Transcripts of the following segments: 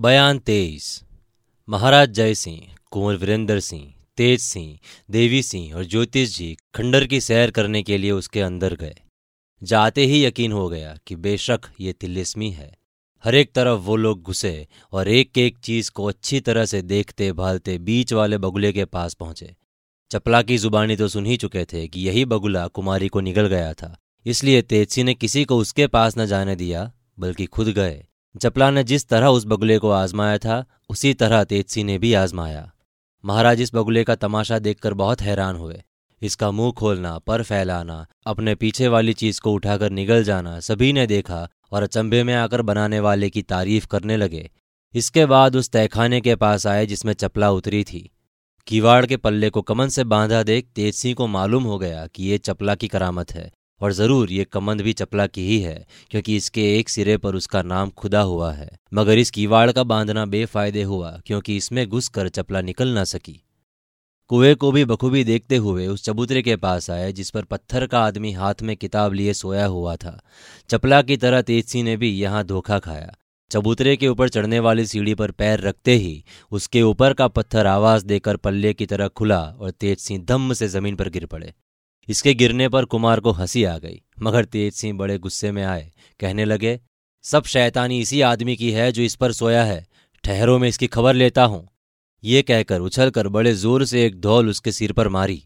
बयान तेईस। महाराज जय सिंह कुंवर वीरेंद्र सिंह, तेज सिंह, देवी सिंह और ज्योतिष जी खंडर की सैर करने के लिए उसके अंदर गए। जाते ही यकीन हो गया कि बेशक ये तिलिस्मी है। हर एक तरफ़ वो लोग घुसे और एक एक चीज़ को अच्छी तरह से देखते, भालते, बीच वाले बगुले के पास पहुँचे। चपला की जुबानी तो सुन ही चुके थे कि यही बगुला कुमारी को निकल गया था। इसलिए तेजसी ने किसी को उसके पास न जाने दिया, बल्कि खुद गए। जपला ने जिस तरह उस बगुले को आजमाया था, उसी तरह तेजसी ने भी आजमाया। महाराज इस बगुले का तमाशा देखकर बहुत हैरान हुए। इसका मुँह खोलना, पर फैलाना, अपने पीछे वाली चीज़ को उठाकर निगल जाना, सभी ने देखा और अचंभे में आकर बनाने वाले की तारीफ़ करने लगे। इसके बाद उस तहखाने के पास आए जिसमें चपला उतरी थी। किवाड़ के पल्ले को कमन से बांधा देख तेजसी को मालूम हो गया कि ये चपला की करामत है। और ज़रूर ये कमंद भी चपला की ही है, क्योंकि इसके एक सिरे पर उसका नाम खुदा हुआ है। मगर इस कीवाड़ का बांधना बेफायदे हुआ, क्योंकि इसमें घुस कर चपला निकल ना सकी। कुएँ को भी बखूबी देखते हुए उस चबूतरे के पास आए, जिस पर पत्थर का आदमी हाथ में किताब लिए सोया हुआ था। चपला की तरह तेजसी ने भी यहाँ धोखा खाया। चबूतरे के ऊपर चढ़ने वाली सीढ़ी पर पैर रखते ही उसके ऊपर का पत्थर आवाज़ देकर पल्ले की तरह खुला और तेज सिंह धम्म से ज़मीन पर गिर पड़े। इसके गिरने पर कुमार को हँसी आ गई, मगर तेज सिंह बड़े गुस्से में आए, कहने लगे, सब शैतानी इसी आदमी की है जो इस पर सोया है, ठहरो में इसकी खबर लेता हूँ। ये कहकर उछलकर बड़े ज़ोर से एक धौल उसके सिर पर मारी।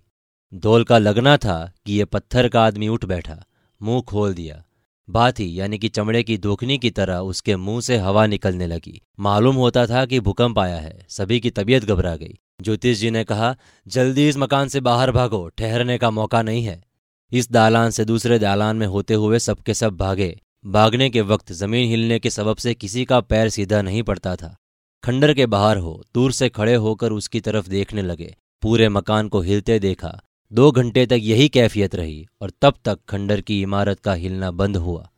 धौल का लगना था कि ये पत्थर का आदमी उठ बैठा, मुँह खोल दिया। बात ही यानी कि चमड़े की धोखनी की तरह उसके मुँह से हवा निकलने लगी। मालूम होता था कि भूकंप आया है, सभी की तबीयत घबरा गई। ज्योतिष जी ने कहा, जल्दी इस मकान से बाहर भागो, ठहरने का मौका नहीं है। इस दालान से दूसरे दालान में होते हुए सबके सब भागे। भागने के वक्त ज़मीन हिलने के सबब से किसी का पैर सीधा नहीं पड़ता था। खंडर के बाहर हो, दूर से खड़े होकर उसकी तरफ़ देखने लगे। पूरे मकान को हिलते देखा। दो घंटे तक यही कैफियत रही और तब तक खंडर की इमारत का हिलना बंद हुआ।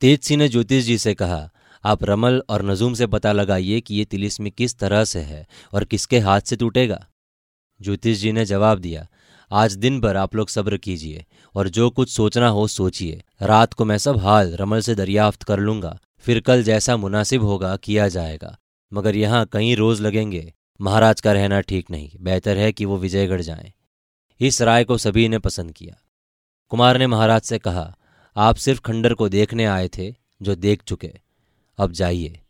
तेज सिंह ने ज्योतिष जी से कहा आप रमल और नजूम से पता लगाइए कि ये तिलिस्मी किस तरह से है और किसके हाथ से टूटेगा। ज्योतिष जी ने जवाब दिया, आज दिन भर आप लोग सब्र कीजिए और जो कुछ सोचना हो सोचिए। रात को मैं सब हाल रमल से दरियाफ्त कर लूँगा, फिर कल जैसा मुनासिब होगा किया जाएगा। मगर यहाँ कई रोज लगेंगे। महाराज का रहना ठीक नहीं, बेहतर है कि वो विजयगढ़ जाएँ। इस राय को सभी ने पसंद किया। कुमार ने महाराज से कहा, आप सिर्फ़ खंडर को देखने आए थे, जो देख चुके। अब जाइए।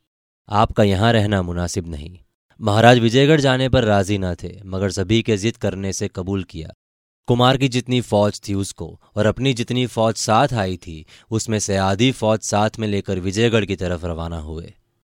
आपका यहाँ रहना मुनासिब नहीं। महाराज विजयगढ़ जाने पर राज़ी न थे, मगर सभी के जिद करने से कबूल किया। कुमार की जितनी फौज थी उसको, और अपनी जितनी फौज साथ आई थी, उसमें से आधी फौज साथ में लेकर विजयगढ़ की तरफ़ रवाना हुए।